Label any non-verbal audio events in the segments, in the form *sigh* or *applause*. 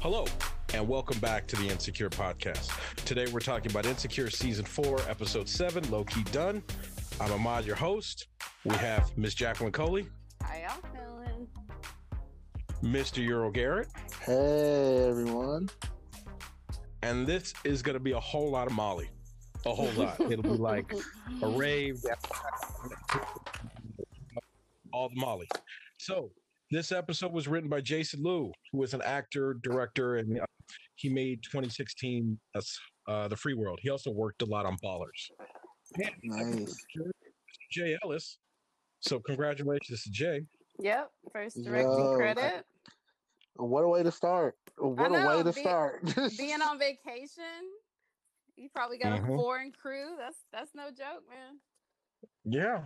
Hello, and welcome back to the Insecure Podcast. Today we're talking about Insecure Season 4, Episode 7, Low Key Done. I'm Ahmad, your host. We have Miss Jacqueline Coley, How y'all feeling? Mr. Ural Garrett, Hey everyone. and this is going to be a whole lot of Molly. A whole lot. It'll be like a rave, *laughs* all the Molly. So, this episode was written by Jason Lew, who is an actor, director, and uh, he made 2016 uh, uh, The Free World. He also worked a lot on Ballers. Nice. Jay Ellis. So, congratulations to Jay. Yep, first directing Yo, credit. What a way to start. What a way to be- start. *laughs* Being on vacation, you probably got Mhm. a foreign crew. That's that's no joke, man. Yeah.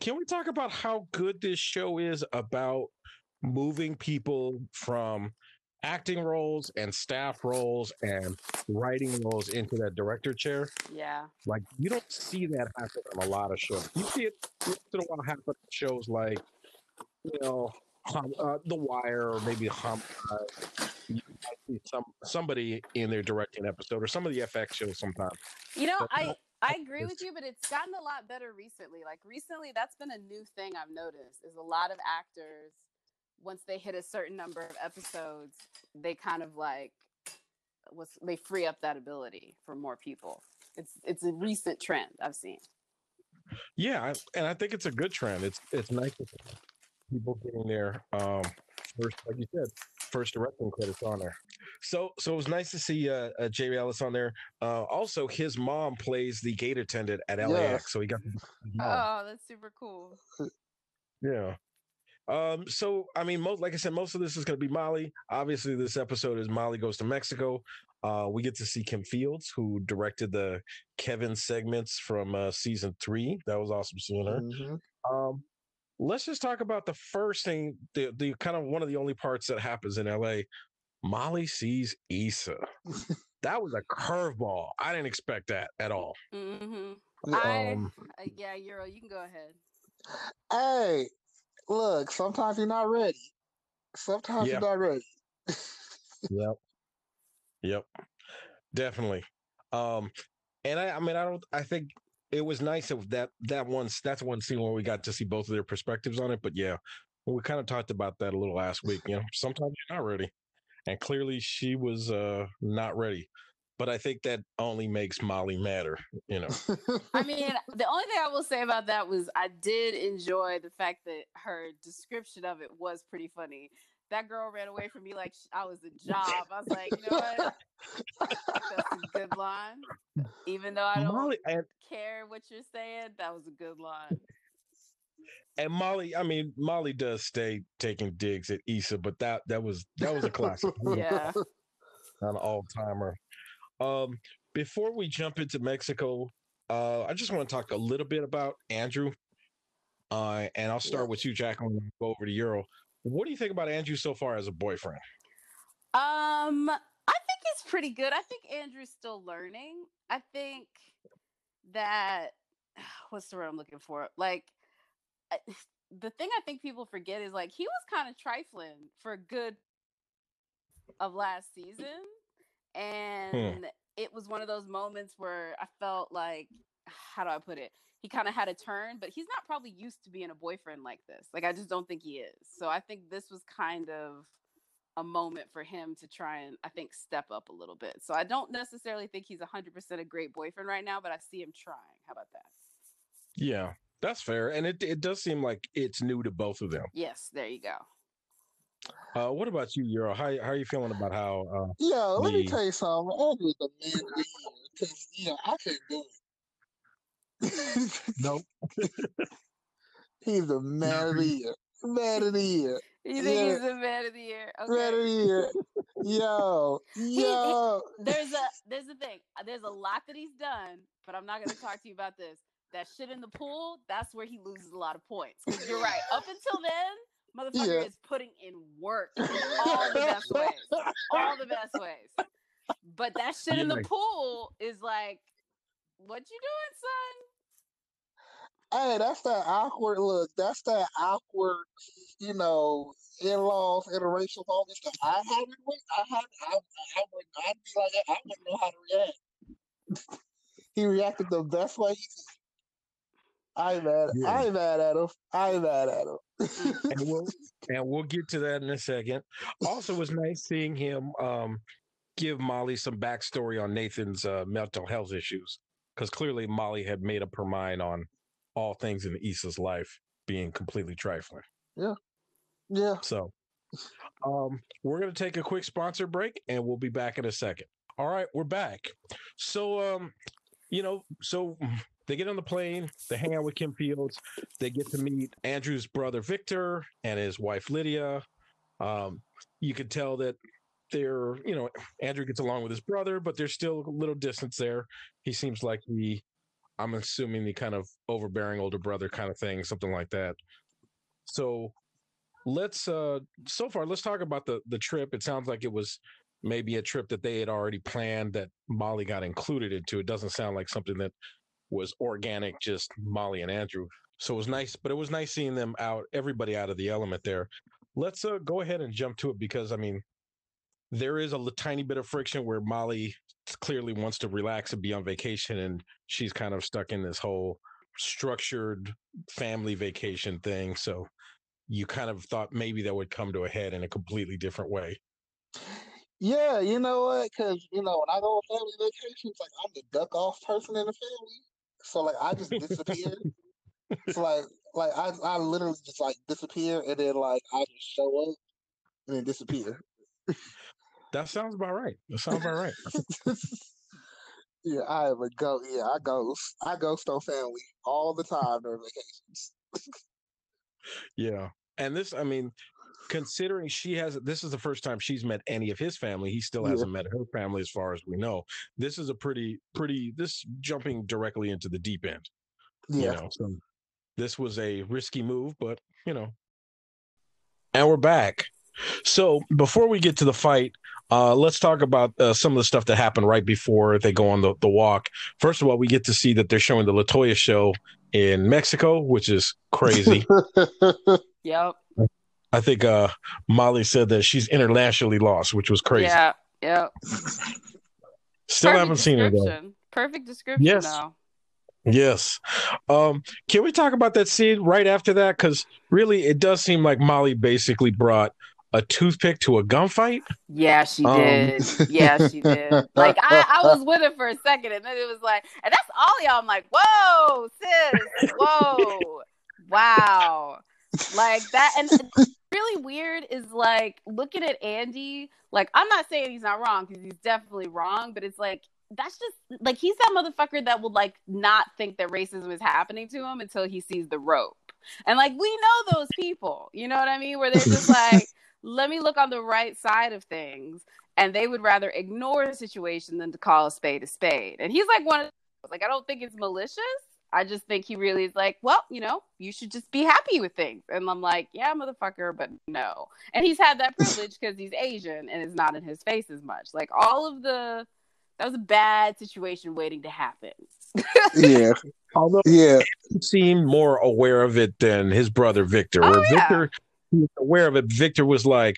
Can we talk about how good this show is about moving people from acting roles and staff roles and writing roles into that director chair? Yeah. Like you don't see that happen on a lot of shows. You see it once in a while happen on shows like, you know, uh, The Wire or maybe Homicide. You might see some somebody in their directing episode or some of the FX shows sometimes. You know, But I no, I agree with you, but it's gotten a lot better recently. Like recently, that's been a new thing I've noticed. Is a lot of actors once they hit a certain number of episodes, they kind of like was they free up that ability for more people. It's it's a recent trend I've seen. Yeah, I- and I think it's a good trend. It's it's nice to see people getting their um first, like you said, first directing credits on there. So so it was nice to see uh, uh Jay Ellis on there. Uh, also, his mom plays the gate attendant at LAX, Yes. so he got. to meet his mom. Oh, that's super cool. Yeah. Um, so I mean, most like I said, most of this is gonna be Molly. Obviously, this episode is Molly goes to Mexico. Uh, we get to see Kim Fields, who directed the Kevin segments from uh, season three. That was awesome seeing her. Mhm. Um, let's just talk about the first thing, the the kind of one of the only parts that happens in LA. Molly sees Issa. *laughs* that was a curveball. I didn't expect that at all. Mm-hmm. Yeah. I Um, uh, yeah, Ural, you can go ahead. Hey, look, sometimes you're not ready. Sometimes you're not ready. *laughs* Yep. Yep. Definitely. Um, and I, I mean, I don't. I think it was nice of that. That one. That's one scene where we got to see both of their perspectives on it. But yeah, we kind of talked about that a little last week. You know, sometimes you're not ready, and clearly she was uh not ready. But I think that only makes Molly madder. You know. I mean, the only thing I will say about that was I did enjoy the fact that her description of it was pretty funny. That girl ran away from me like I was a job. I was like, you know what? That's a good line. Even though I don't Molly and care what you're saying, that was a good line. and Molly. I mean, Molly does stay taking digs at Issa, but that that was that was a classic. Yeah. an all timer. Um, before we jump into Mexico, uh, I just want to talk a little bit about Andrew. Uh, and I'll start with you, Jack, and Go over to Ural. What do you think about Andrew so far as a boyfriend? Um, I think he's pretty good. I think Andrew's still learning. I think that *sighs* what's the word I'm looking for? Like I- *sighs* the thing I think people forget is like he was kind of trifling for good of last season, Hmm. and it was one of those moments where I felt like how do I put it? He kind of had a turn, but he's not probably used to being a boyfriend like this. Like I just don't think he is. So I think this was kind of a moment for him to try and I think step up a little bit. So I don't necessarily think he's 100% a great boyfriend right now, but I see him trying. How about that? Yeah, that's fair. And it, it does seem like it's new to both of them. Yes, there you go. Uh, what about you, Ural? How, how are you feeling about how? Uh, Yo, let me Me. tell you something. Andrew's the man of the year. Because, you know, I can't do it. nope. *laughs* He's the man of the year. Man of the year. You think Yeah. he's the man of the year? Man of the year. Yo, *laughs* he- yo. There's a there's a thing. There's a lot that he's done, but I'm not going to talk to you about this. That shit in the pool, that's where he loses a lot of points. you're right. Up until then, motherfucker Yeah. is putting in work *laughs* in all the best ways. All the best ways. But that shit in the pool is like, what you doing, son? Hey, that's that awkward look. That's that awkward, you know, in-laws, interracial moments that I haven't with. I have I, I would I'd be like I wouldn't know how to react. *laughs* he reacted the best way he could. I ain't mad. Yeah. I ain't mad at him. I ain't mad at him. and we'll *laughs* and we'll get to that in a second. Also, it was nice seeing him um, give Molly some backstory on Nathan's uh, mental health issues, because clearly Molly had made up her mind on all things in Issa's life being completely trifling. Yeah. Yeah. So, um, we're gonna take a quick sponsor break, and we'll be back in a second. All right, we're back. So, um, you know, so they get on the plane, they hang out with Kim Fields, they get to meet Andrew's brother Victor and his wife Lydia. Um, you could tell that they're, you know, Andrew gets along with his brother, but there's still a little distance there. He seems like the, I'm assuming the kind of overbearing older brother kind of thing, something like that. So let's uh so far let's talk about the the trip. It sounds like it was maybe a trip that they had already planned that Molly got included into. It doesn't sound like something that was organic, just Molly and Andrew. So it was nice, but it was nice seeing them out, everybody out of the element there. Let's uh, go ahead and jump to it because I mean, there is a tiny bit of friction where Molly clearly wants to relax and be on vacation, and she's kind of stuck in this whole structured family vacation thing. So you kind of thought maybe that would come to a head in a completely different way. Yeah, you know what? Because you know, when I go on family vacations, like I'm the duck off person in the family. So like I just disappear. it's like like I I literally just like disappear and then like I just show up and then disappear. That sounds about right. That sounds about right. *laughs* yeah, I am a go. Yeah, I ghost. I ghost on family all the time during vacations. *laughs* Yeah. And this, I mean, considering she has this is the first time she's met any of his family, he still hasn't met her family as far as we know. This is a pretty, pretty this jumping directly into the deep end. Yeah, You know, so this was a risky move, but you know. And we're back. So before we get to the fight, uh, let's talk about uh, some of the stuff that happened right before they go on the, the walk. First of all, we get to see that they're showing the Latoya show in Mexico, which is crazy. *laughs* Yep. I think uh, Molly said that she's internationally lost, which was crazy. Yeah. yeah. Still Perfect haven't seen her though. Perfect description. Yes. Though. Yes. Um, can we talk about that scene right after that? Because really, it does seem like Molly basically brought a toothpick to a gunfight. Yeah, she Um, did. Yeah, she did. Like I, I was with it for a second, and then it was like, and that's all y'all. I'm like, whoa, sis, whoa, wow, like that. And *laughs* really weird is like looking at Andy. Like I'm not saying he's not wrong because he's definitely wrong, but it's like that's just like he's that motherfucker that will like not think that racism is happening to him until he sees the rope. And like we know those people, you know what I mean? Where they're just like, *laughs* let me look on the right side of things. And they would rather ignore the situation than to call a spade a spade. And he's like one of those, like I don't think it's malicious. I just think he really is like, well, you know, you should just be happy with things. And I'm like, yeah, motherfucker, but no. And he's had that *laughs* privilege because he's Asian and it's not in his face as much. Like all of the that was a bad situation waiting to happen. yeah, Although yeah, he seemed more aware of it than his brother Victor. Oh, Where yeah. Victor he was aware of it. Victor was like,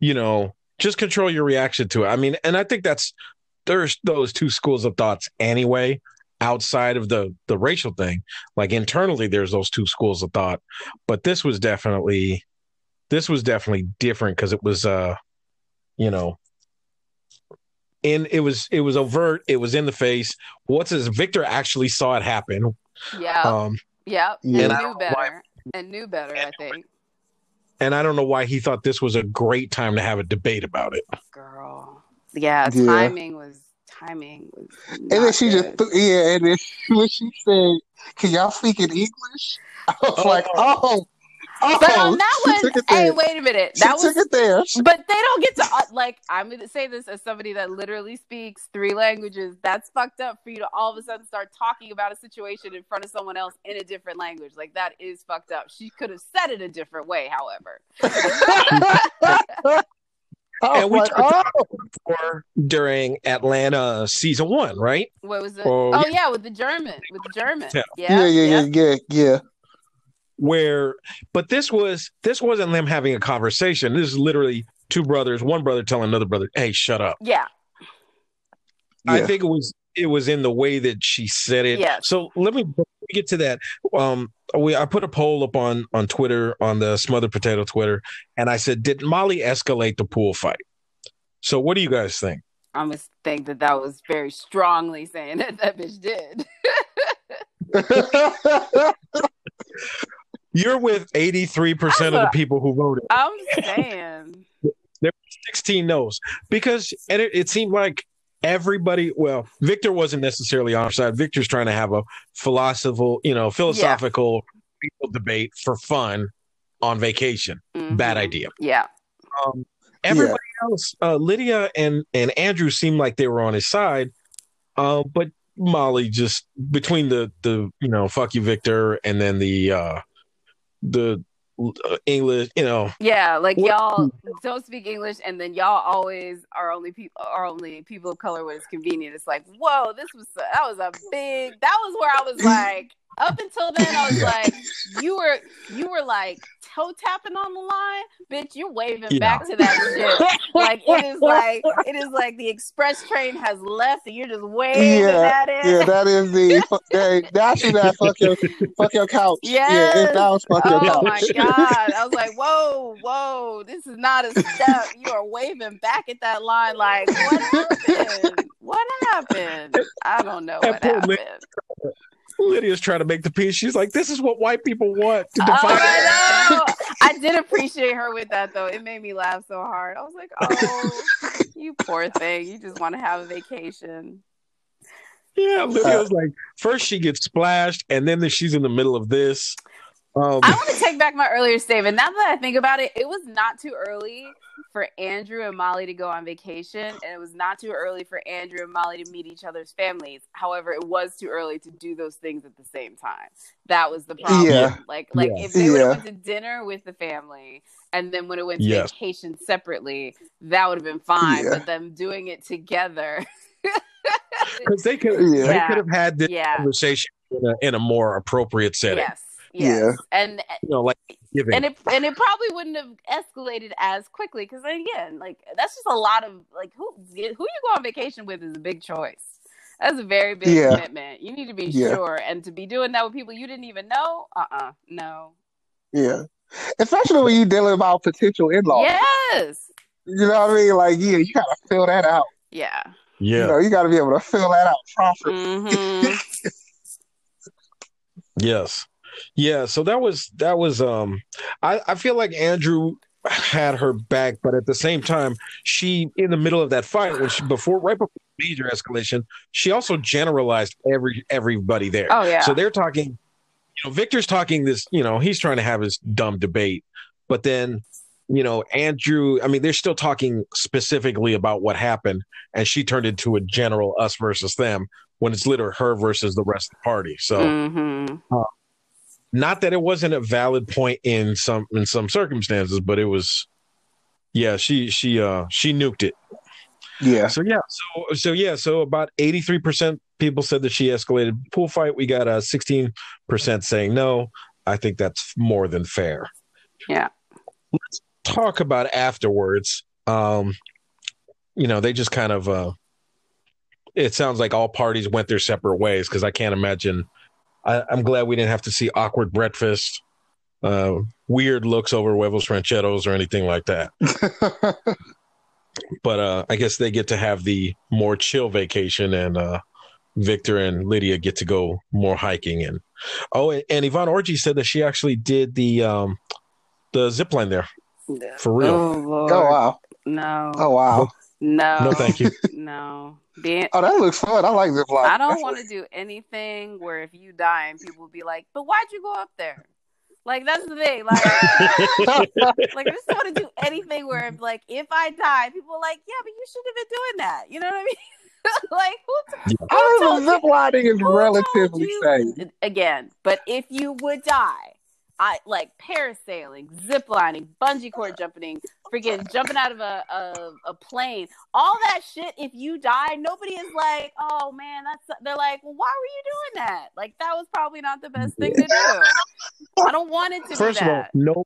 you know, just control your reaction to it. I mean, and I think that's there's those two schools of thoughts anyway. Outside of the the racial thing, like internally, there's those two schools of thought. But this was definitely, this was definitely different because it was, uh, you know, in it was it was overt. It was in the face. What's his Victor actually saw it happen. Yeah. Um, yep. yeah. And And knew don't why- better. And knew better, I think. and I don't know why he thought this was a great time to have a debate about it. Girl. Yeah, Yeah. timing was timing was and then she good. just yeah, and then when *laughs* she said, "Can y'all speak in English?" *laughs* I was Oh. like, "Oh, oh." But on that she one, hey, wait a minute. She That was took it there. but they don't get to uh, like i'm going to say this as somebody that literally speaks three languages that's fucked up for you to all of a sudden start talking about a situation in front of someone else in a different language like that is fucked up she could have said it a different way however *laughs* I And we like, talked oh, Before, during Atlanta season one, right? What was it? Oh, Oh, yeah, with the German, with the German. Yeah. Yeah, yeah, yeah, yeah, yeah, yeah. Where, but this was this wasn't them having a conversation. This is literally two brothers, one brother telling another brother, "Hey, shut up." yeah, I think it was it was in the way that she said it. Yes. So let me before we get to that. Um, we I put a poll up on on Twitter on the Smothered Potato Twitter, and I said, "Did Molly escalate the pool fight?" So what do you guys think? I must think that that was very strongly saying that that bitch did. *laughs* You're with eighty three percent of the people who voted. I'm saying, there were 16 no's because and it, it seemed like everybody well victor wasn't necessarily on our side. Victor's trying to have a philosophical you know philosophical debate for fun on vacation. Bad mhm. idea. Yeah, um, everybody else uh, lydia and and andrew seemed like they were on his side. Uh, but molly just between the the you know fuck you victor and then the uh the Uh, english you know yeah. Like What- y'all *laughs* don't speak English, and then y'all always are only people are only people of color when it's convenient. It's like, whoa, this was that was a big. That was where I was *laughs* like, up until then, I was *laughs* Yeah. like, you were you were like toe tapping on the line, bitch. You're waving Yeah. back to that shit. Like it is *laughs* like it is like the express train has left, and you're just waving Yeah, at it. yeah, that is the *laughs* that, that's that fuck your fuck your couch. Yeah, Yes. it, that was fuck your Oh couch. my god! I was like, "Whoa, whoa! This is not a step." You are waving back at that line, like, "What happened? What happened? I don't know what happened." Lydia's trying to make the peace. She's like, "This is what white people want to Oh. I. I did appreciate her with that though. It made me laugh so hard. I was like, "Oh, *laughs* you poor thing. You just want to have a vacation." Yeah, Lydia was like, first she gets splashed, and then she's in the middle of this. Um, I want to take back my earlier statement. Now that I think about it, it was not too early for Andrew and Molly to go on vacation, and it was not too early for Andrew and Molly to meet each other's families. However, it was too early to do those things at the same time. That was the problem. Yeah. Like, like Yeah. if they would Yeah. have went to dinner with the family, and then when it went to Yes. vacation separately, that would have been fine. Yeah. But them doing it together, *laughs* because they could Yeah. they could have had this yeah, conversation in a, in a more appropriate setting. yes, yes, Yeah. and You know, like giving. and it and it probably wouldn't have escalated as quickly because again, like that's just a lot of like who who you go on vacation with is a big choice. That's a very big Yeah. commitment. You need to be Yeah. sure, and to be doing that with people you didn't even know, uh, uh no. Yeah, especially when you're dealing about potential in laws. Yes, You know what I mean? Like, yeah, you gotta fill that out. yeah. Yeah. You know, you gotta be able to fill that out properly. hmm Yes. Yeah. So that was that was um I, I feel like Andrew had her back, but at the same time, she in the middle of that fight when she before right before major escalation, she also generalized every everybody there. Oh yeah. So they're talking, you know, Victor's talking this, you know, he's trying to have his dumb debate, but then, you know, Andrew, I mean, they're still talking specifically about what happened, and she turned into a general us versus them when it's literally her versus the rest of the party. So hmm not that it wasn't a valid point in some in some circumstances, but it was yeah, she she uh she nuked it. Yeah, So yeah, so so yeah, so about 83% people said that she escalated pool fight. We got a 16% saying no. I think that's more than fair. Yeah. Let's talk about afterwards. Um you know, they just kind of uh it sounds like all parties went their separate ways because I can't imagine I, I'm glad we didn't have to see awkward breakfast, uh, weird looks over huevos rancheros or anything like that *laughs* but uh I guess they get to have the more chill vacation and uh Victor and Lydia get to go more hiking and oh and, and Yvonne Orji said that she actually did the um the zip line there for real. Oh Lord. oh wow, No. oh wow. No. No, thank you. *laughs* No. Being Oh, that looks fun. I like zip line. I don't want to do anything where if you die and people will be like, "But why'd you go up there?" Like that's the thing. Like, *laughs* like I just don't want to do anything where if, like if I die, people are like, "Yeah, but you shouldn't have been doing that." You know what I mean? *laughs* like who, t- I who mean, told the zip lining is relatively safe. Again, but if you would die, I like parasailing, ziplining, bungee cord jumping, freaking jumping out of a, a, a plane. All that shit. If you die, nobody is like, "Oh man, that's." They're like, "Well, why were you doing that?" Like that was probably not the best thing to do. I don't want it to First be of all, nobody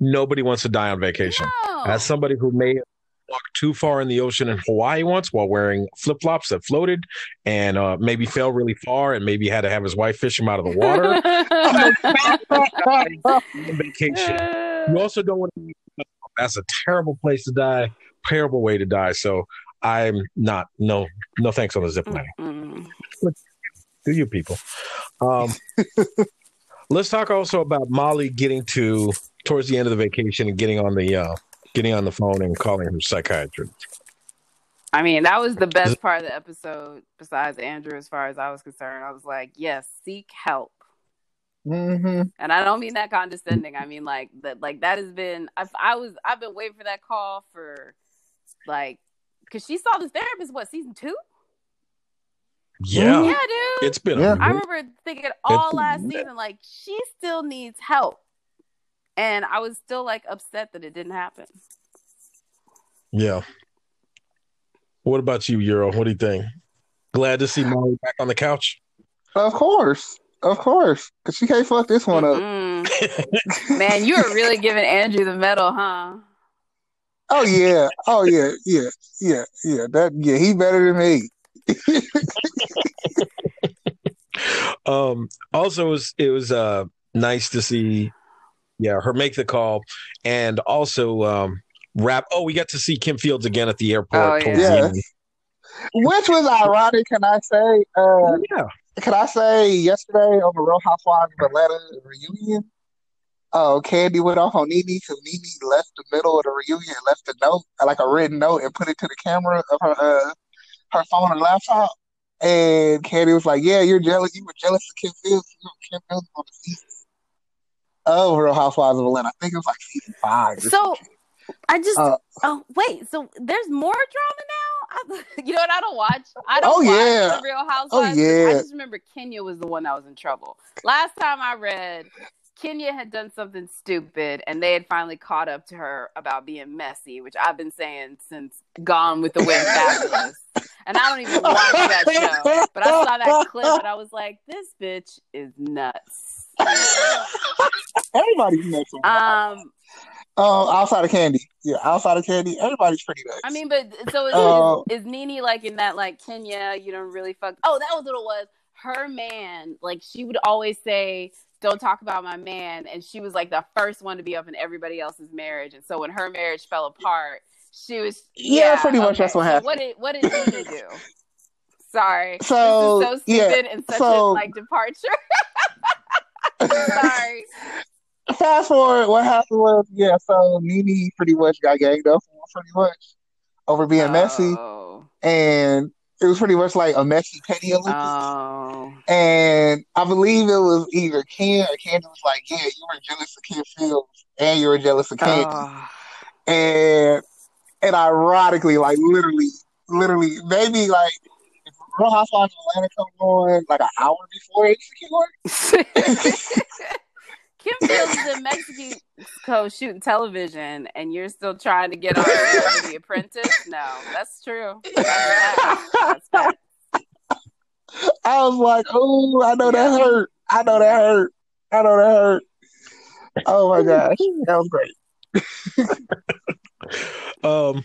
nobody wants to die on vacation. no. As somebody who may walked too far in the ocean in Hawaii once while wearing flip flops that floated and uh, maybe fell really far and maybe had to have his wife fish him out of the water *laughs* *laughs* vacation. You also don't want to. That's a terrible place to die. Terrible way to die. So I'm not. No, no thanks on the zip line. Mm-mm. Do you people? Um, *laughs* let's talk also about Molly getting to towards the end of the vacation and getting on the uh, getting on the phone and calling her psychiatrist. I mean, that was the best part of the episode, besides Andrew, as far as I was concerned. I was like, yes, seek help. hmm And I don't mean that condescending. I mean like that like that has been I, I was I've been waiting for that call for like because she saw this therapist what season two? Yeah, Yeah, dude. it's been. Yeah. A I minute. remember thinking it all It's- last season like she still needs help, and I was still like upset that it didn't happen. Yeah. What about you, Ural? What do you think? Glad to see Molly back on the couch. Of course, of course, because she can't fuck this one up. Mm-mm. Man, you are really giving Andrew the medal, huh? Oh yeah, oh yeah, yeah, yeah, yeah. That yeah, he better than me. *laughs* um also it was it was uh nice to see yeah her make the call and also um rap oh we got to see kim fields again at the airport Oh, towards yeah. the. Which was ironic, can I say? Uh, yeah can I say yesterday on the Real Housewives of Atlanta reunion? Oh, Kandi went off on Nene because Nene left the middle of the reunion and left a note, like a written note, and put it to the camera of her uh, her phone or laptop. And Kandi was like, "Yeah, you're jealous. You were jealous of Kim Fields. You know, Kim Fields on the season of Real Housewives of Atlanta. I think it was like season five. So. I just Uh, oh wait, so there's more drama now. I, *laughs* you know what? I don't watch. I don't Oh, watch yeah. the Real Housewives. Oh, I just remember Kenya was the one that was in trouble. Last time I read, Kenya had done something stupid, and they had finally caught up to her about being messy, which I've been saying since Gone with the Wind Fabulous. And I don't even watch that show, but I saw that clip and I was like, "This bitch is nuts." *laughs* Everybody's nuts. Um, Um, outside of Kandi, yeah, outside of Kandi, everybody's pretty nuts. I mean, but so is, Uh, is, is Nene like in that like Kenya? You don't really fuck. Oh, that was what it was. Her man, like she would always say, "Don't talk about my man," and she was like the first one to be up in everybody else's marriage. And so when her marriage fell apart, she was Yeah, pretty much that's what So happened. what did what did Nene do? Sorry, So, so yeah, stupid and such so- a like departure. *laughs* Sorry. *laughs* Fast forward, what happened was, yeah, so Nene pretty much got ganged up on pretty much over being messy, Oh. and it was pretty much like a messy petty Olympics. Oh. And I believe it was either Ken or Kandi was like, yeah, you were jealous of Ken Fields and you were jealous of Kandi. Oh. And and ironically, like literally, literally, maybe like Real Housewives of Atlanta comes on like an hour before it came on. Kim Fields is in Mexico shooting television, and you're still trying to get on *laughs* to The Apprentice. No, that's true. That's. That's. *laughs* I was like, oh, I know that hurt. I know that hurt. I know that hurt. Oh my gosh, *laughs* that was great. um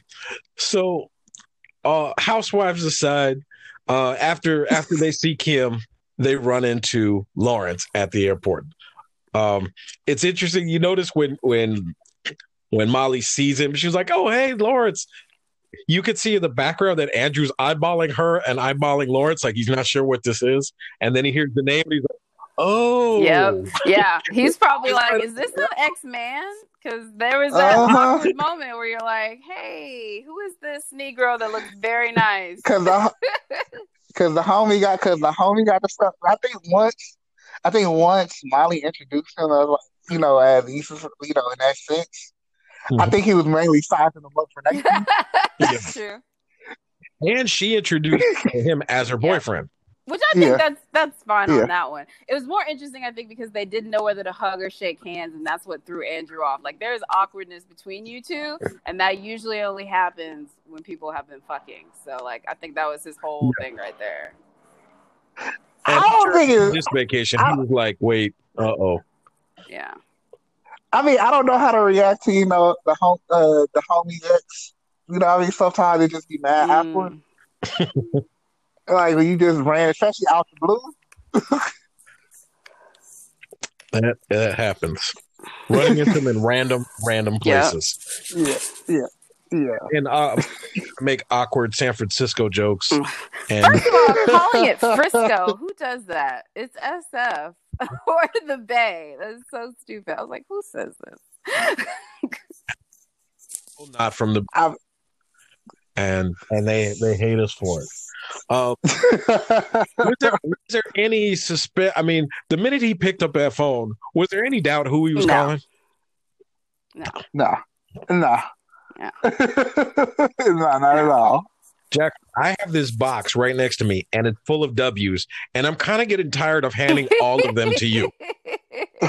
so uh housewives aside uh after after they see kim they run into lawrence at the airport. Um it's interesting. You notice when when when molly sees him she's like oh hey lawrence. You could see in the background that andrew's eyeballing her and eyeballing lawrence like he's not sure what this is. And then he hears the name and he's like oh. Yep. Yeah, *laughs* he's probably like, "Is this an X man?" Because there was that Uh-huh. awkward moment where you're like, "Hey, who is this Negro that looks very nice?" Cause the *laughs* cause the homie got cause the homie got the stuff. I think once I think once Molly introduced him as like, you know as he's you know in that sense. I Mhm. think he was mainly sizing him up for next. *laughs* That's true. and she introduced him as her boyfriend Which I think Yeah. that's that's fine Yeah. on that one. It was more interesting, I think, because they didn't know whether to hug or shake hands, and that's what threw Andrew off. Like there's awkwardness between you two, and that usually only happens when people have been fucking. So like I think that was his whole thing right there. I don't sure, think it's. this vacation, I- he was like, "Wait, uh oh." Yeah. I mean, I don't know how to react to you know the home uh the homie ex. You know, I mean, sometimes it just be mad awkward. *laughs* Like when you just ran, especially out the blue. That that happens. Running into them in random random *laughs* places Yeah, yeah, yeah. and uh, make awkward San Francisco jokes. *laughs* And First of all, calling it *laughs* Frisco, who does that? It's SF or the Bay. That's so stupid. I was like, who says this? not from the I've- and and they they hate us for it. Um, *laughs* was there, was there any suspect? I mean, the minute he picked up that phone, was there any doubt who he was No. calling? No, no, no, nah, *laughs* not at all. Jack, I have this box right next to me, and it's full of W's, and I'm kind of getting tired of handing all of them to you. *laughs*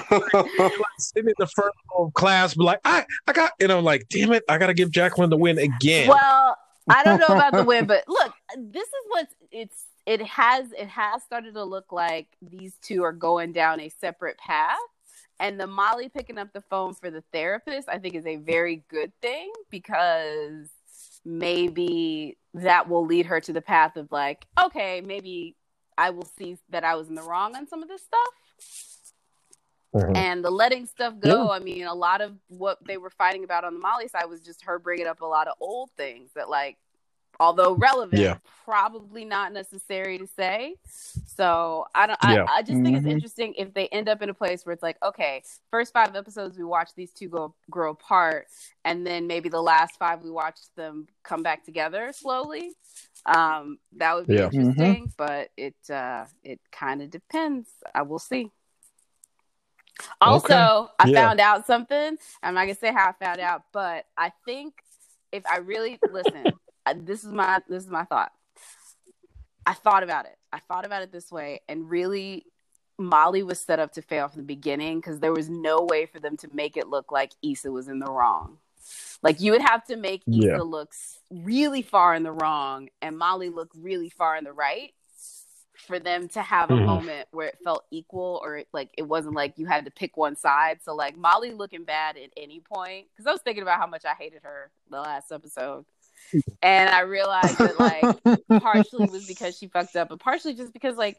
Sitting in the first of class, be like, I, I got, and I'm like, damn it, I got to give Jacqueline the win again. Well, *laughs* I don't know about the win, but look, this is what it's it has it has started to look like these two are going down a separate path. And the Molly picking up the phone for the therapist, I think is a very good thing because maybe that will lead her to the path of like, okay, maybe I will see that I was in the wrong on some of this stuff Mhm. and the letting stuff go i mean a lot of what they were fighting about on the molly side was just her bringing up a lot of old things that like although relevant Yeah. probably not necessary to say so i don't Yeah. I, I just think it's Mhm. interesting if they end up in a place where it's like okay first five episodes we watch these two go grow apart and then maybe the last five we watch them come back together slowly um that would be Yeah. Interesting but it uh it kind of depends i will see also, Okay. I Yeah. found out something. I'm not gonna say how I found out, but I think if I really listen, *laughs* this is my this is my thought. I thought about it. I thought about it this way, and really, Molly was set up to fail from the beginning because there was no way for them to make it look like Issa was in the wrong. Like you would have to make Issa Yeah. look really far in the wrong and Molly look really far in the right for them to have a Mhm. moment where it felt equal or it, like it wasn't like you had to pick one side. So like Molly looking bad at any point because I was thinking about how much I hated her the last episode, and I realized that like *laughs* partially was because she fucked up, but partially just because like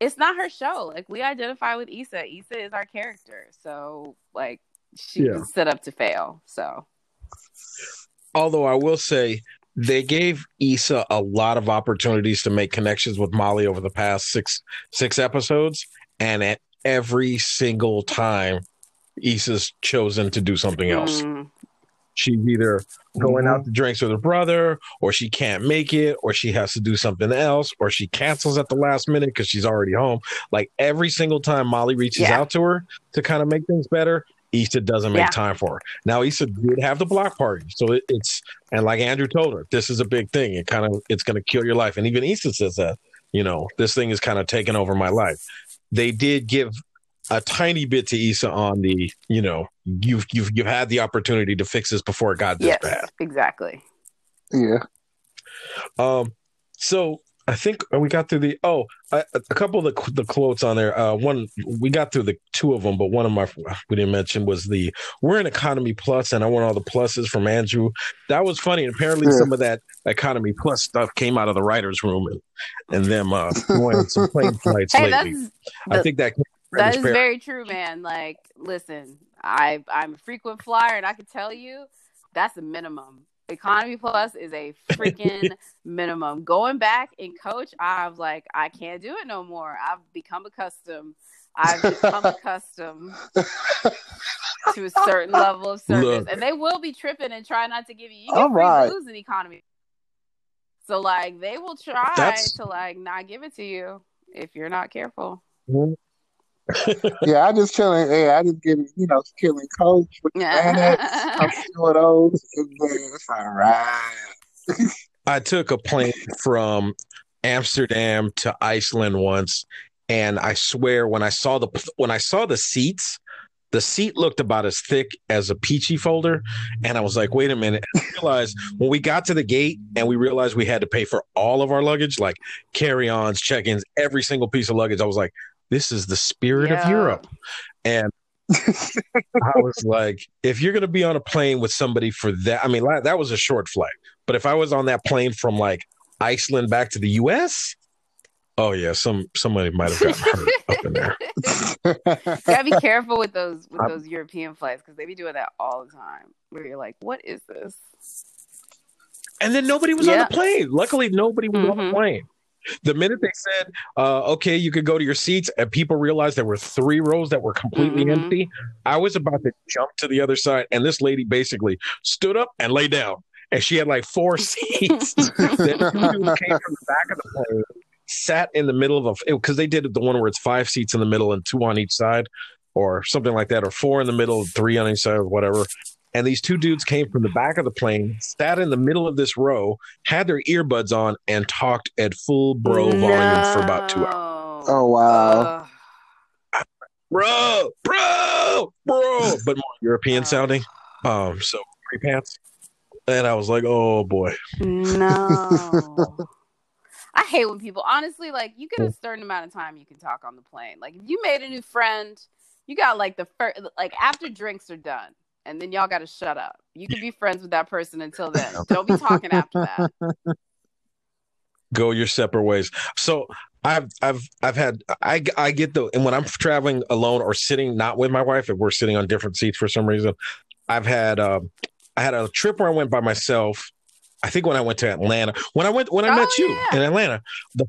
it's not her show. Like we identify with Issa. Issa is our character, so like she Yeah. was set up to fail. So Although I will say they gave Issa a lot of opportunities to make connections with Molly over the past six six episodes, and at every single time, Issa's chosen to do something else. mm, She's either going out to drinks with her brother, or she can't make it, or she has to do something else, or she cancels at the last minute because she's already home. Like every single time Molly reaches Yeah. out to her to kind of make things better, Issa doesn't make Yeah. time for her. Now Issa did have the block party, so it, it's and like Andrew told her, this is a big thing. It kind of it's going to kill your life, and even Issa says that. You know, this thing is kind of taking over my life. They did give a tiny bit to Issa on the, you know, you've you've you've had the opportunity to fix this before it got this yes, bad. exactly. Yeah. Um, so I think we got through the oh a, a couple of the the quotes on there. Uh, one we got through the two of them, but one of my we didn't mention was the we're in economy plus, and I want all the pluses from Andrew. That was funny. And apparently, Yeah. some of that economy plus stuff came out of the writers' room and and them uh, going on some plane *laughs* flights Hey, lately. I think that came from That Brenda's is parents. very true, man. Like, listen, I I'm a frequent flyer, and I can tell you that's a minimum. Economy Plus is a freaking *laughs* minimum. Going back in coach, I'm like, I can't do it no more. I've become accustomed. I've become accustomed to a certain level of service, Look. and they will be tripping and try not to give you. You All get right. booze in economy, so like they will try That's- to like not give it to you if you're not careful. Mm-hmm. *laughs* Yeah, I just chilling. Hey, I just get you know killing coach with the Xanax. I'm sure those. And then it's all right. I took a plane from Amsterdam to Iceland once, and I swear when I saw the when I saw the seats, the seat looked about as thick as a Pee-Chee folder, and I was like, "Wait a minute!" And I realized when we got to the gate and we realized we had to pay for all of our luggage, like carry-ons, check-ins, every single piece of luggage. I was like, "This is the spirit of Europe," and I was *laughs* like, if you're going to be on a plane with somebody for that, I mean, that was a short flight. But if I was on that plane from like Iceland back to the U.S., oh yeah, some somebody might have gotten hurt up in there. *laughs* gotta be careful with those with I'm- those European flights because they be doing that all the time. Where you're like, what is this? And then nobody was on the plane. Luckily, nobody was on the Mhm. plane. The minute they said, uh, "Okay, you could go to your seats," and people realized there were three rows that were completely Mhm. empty, I was about to jump to the other side, and this lady basically stood up and lay down, and she had like four *laughs* seats. then two came from the back of the plane, sat in the middle of a because they did the one where it's five seats in the middle and two on each side, or something like that, or four in the middle, three on each side, or whatever. And these two dudes came from the back of the plane, sat in the middle of this row, had their earbuds on, and talked at full bro volume for about two hours. Oh wow. Ugh. Bro, bro, bro, but more European sounding. Um, so free pants. And I was like, oh boy. No. *laughs* I hate when people honestly like you get a certain amount of time you can talk on the plane. Like if you made a new friend, you got like the first like after drinks are done, and then y'all got to shut up. You can be friends with that person until then. *laughs* Don't be talking after that. go your separate ways. So I've I've I've had I I get the and when I'm traveling alone or sitting not with my wife if we're sitting on different seats for some reason, I've had um I had a trip where I went by myself. I think when I went to Atlanta, when I went when I Oh, met you yeah. in Atlanta, the,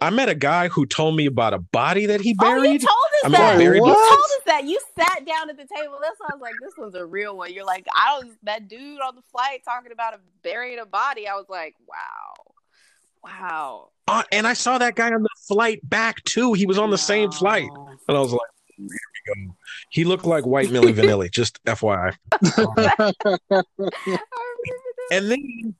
I met a guy who told me about a body that he Oh, buried. told us that. You told us that. You sat down at the table. That's why I was like, this one's a real one. You're like, I was that dude on the flight talking about a burying a body. I was like, wow, wow. Uh, and I saw that guy on the flight back too. He was on the same flight, and I was like, "Here we go." He looked like White Millie Vanilli. Just FYI. *laughs* I remember that. And then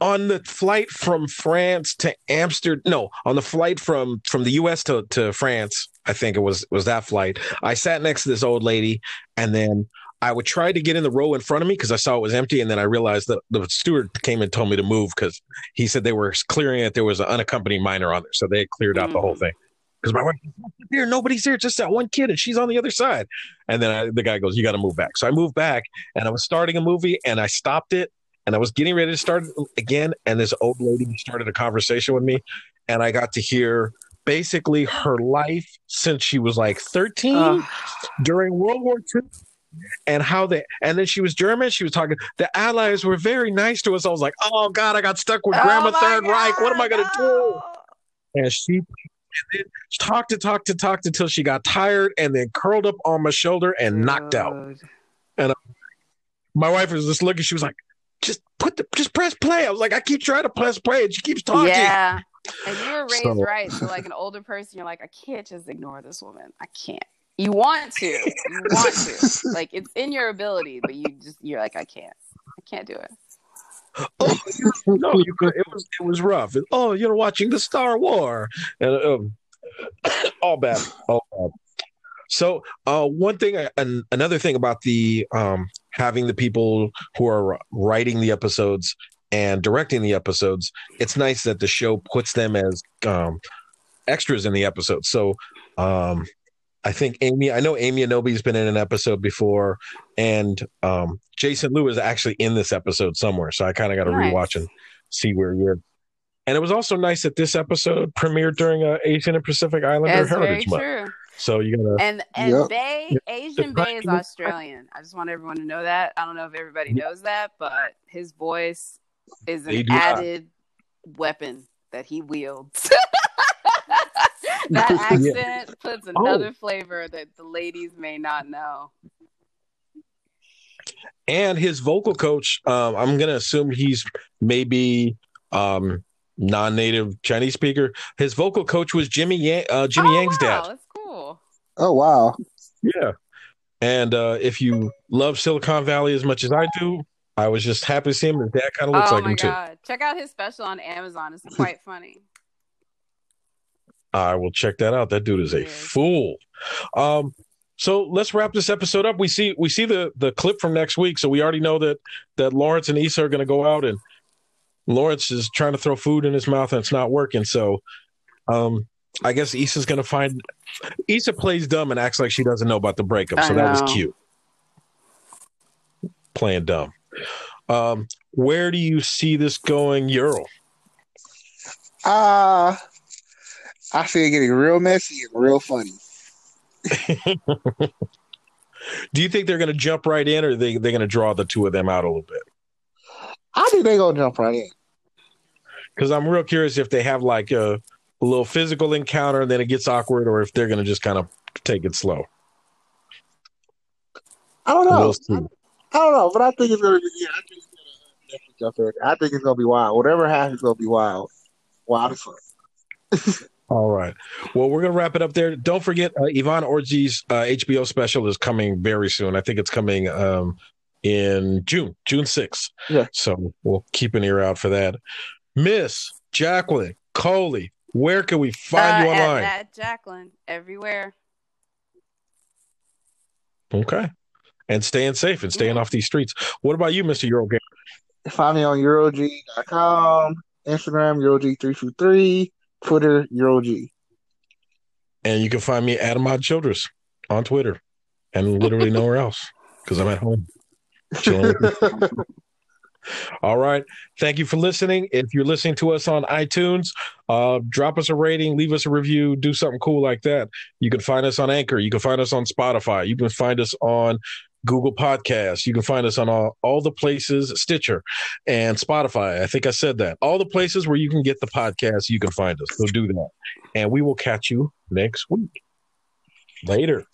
on the flight from France to Amsterdam, no, on the flight from from the U.S. to to France, I think it was was that flight. I sat next to this old lady, and then I would try to get in the row in front of me because I saw it was empty, and then I realized that the steward came and told me to move because he said they were clearing it. There was an unaccompanied minor on there, so they had cleared out the whole Mm. thing. Because my wife, here, nobody's here, just that one kid, and she's on the other side. And then I, the guy goes, "You got to move back." So I moved back, and I was starting a movie, and I stopped it, and I was getting ready to start again, and this old lady started a conversation with me, and I got to hear basically her life since she was like 13 Ugh. during World War II. And how they, and then she was German. She was talking. The Allies were very nice to us. I was like, "Oh God, I got stuck with oh Grandma Oh Third Reich. What am I gonna do?" And she and then talked to talk to talk until she got tired, and then curled up on my shoulder and knocked out. Dude. My wife was just looking. She was like, "Just put the, just press play." I was like, "I keep trying to press play, and she keeps talking." Yeah. And you were raised So- right. So, like an older person, you're like, I can't just ignore this woman. I can't. You want to. You want to. Like, it's in your ability, but you just, you're like, I can't. I can't do it. Oh, you- no, you could. It was it was rough. And, oh, you're watching the Star War, and um, *coughs* all bad, all bad. So, uh, one thing, I- an, another thing about the um, having the people who are writing the episodes and directing the episodes, it's nice that the show puts them as um, extras in the episode. So, um, I think Amy, I know Amy Aniobi's been in an episode before, and um, Jason Lew is actually in this episode somewhere. So I kind of got to Nice. rewatch and see where you're. And it was also nice that this episode premiered during uh, Asian and Pacific Islander That's Heritage Month. true. So you gotta And and Yep. Bay, Asian Bay is Australian. I just want everyone to know that. I don't know if everybody knows that, but his voice is an do not. added weapon that he wields. *laughs* that *laughs* accent puts another flavor that the ladies may not know. and his vocal coach. Um, I'm gonna assume he's maybe um, non-native Chinese speaker. His vocal coach was Jimmy Yang, uh, Jimmy oh, Yang's wow, dad. That's cool. Oh wow. Yeah. And uh, if you love Silicon Valley as much as I do, I was just happy to see him. His dad kind of looks oh like my him too. Check out his special on Amazon. It's *laughs* quite funny. I will check that out. That dude is a Yes. fool. Um, so let's wrap this episode up. We see we see the the clip from next week, so we already know that that Lawrence and Issa are going to go out, and Lawrence is trying to throw food in his mouth and it's not working. So, um, I guess Issa's going to find. Issa plays dumb and acts like she doesn't know about the breakup, so that was cute. Playing dumb. Um, where do you see this going, Ural? Uh I see it getting real messy and real funny. *laughs* Do you think they're going to jump right in, or are they they're going to draw the two of them out a little bit? I think they're gonna jump right in. because I'm real curious if they have like a, a little physical encounter and then it gets awkward, or if they're going to just kind of take it slow. I don't know. We'll see. I don't know, but I think it's gonna be. Yeah, I think it's jump in. I think it's gonna be wild. Whatever happens, it's gonna be wild. Wild as fuck. *laughs* All right. Well, we're going to wrap it up there. Don't forget, uh, Yvonne Orji's uh, HBO special is coming very soon. I think it's coming um, in June, June 6th. Yeah. So we'll keep an ear out for that. Miss Jacqueline Coley, where can we find you Uh, at, online? at Jacqueline everywhere. Okay. And staying safe and staying Yeah. off these streets. What about you, Mr. Ural Garrett? Find me on Eurog.com, Instagram Eurog323, Twitter Eurog. And you can find me at Ahmad Childress on Twitter and literally *laughs* nowhere else because I'm at home. *laughs* All right. Thank you for listening. If you're listening to us on iTunes, uh, drop us a rating, leave us a review, do something cool like that. You can find us on Anchor. You can find us on Spotify. You can find us on Google Podcasts. You can find us on all, all the places, Stitcher and Spotify. I think I said that. All the places where you can get the podcast, you can find us. So do that. And we will catch you next week. Later.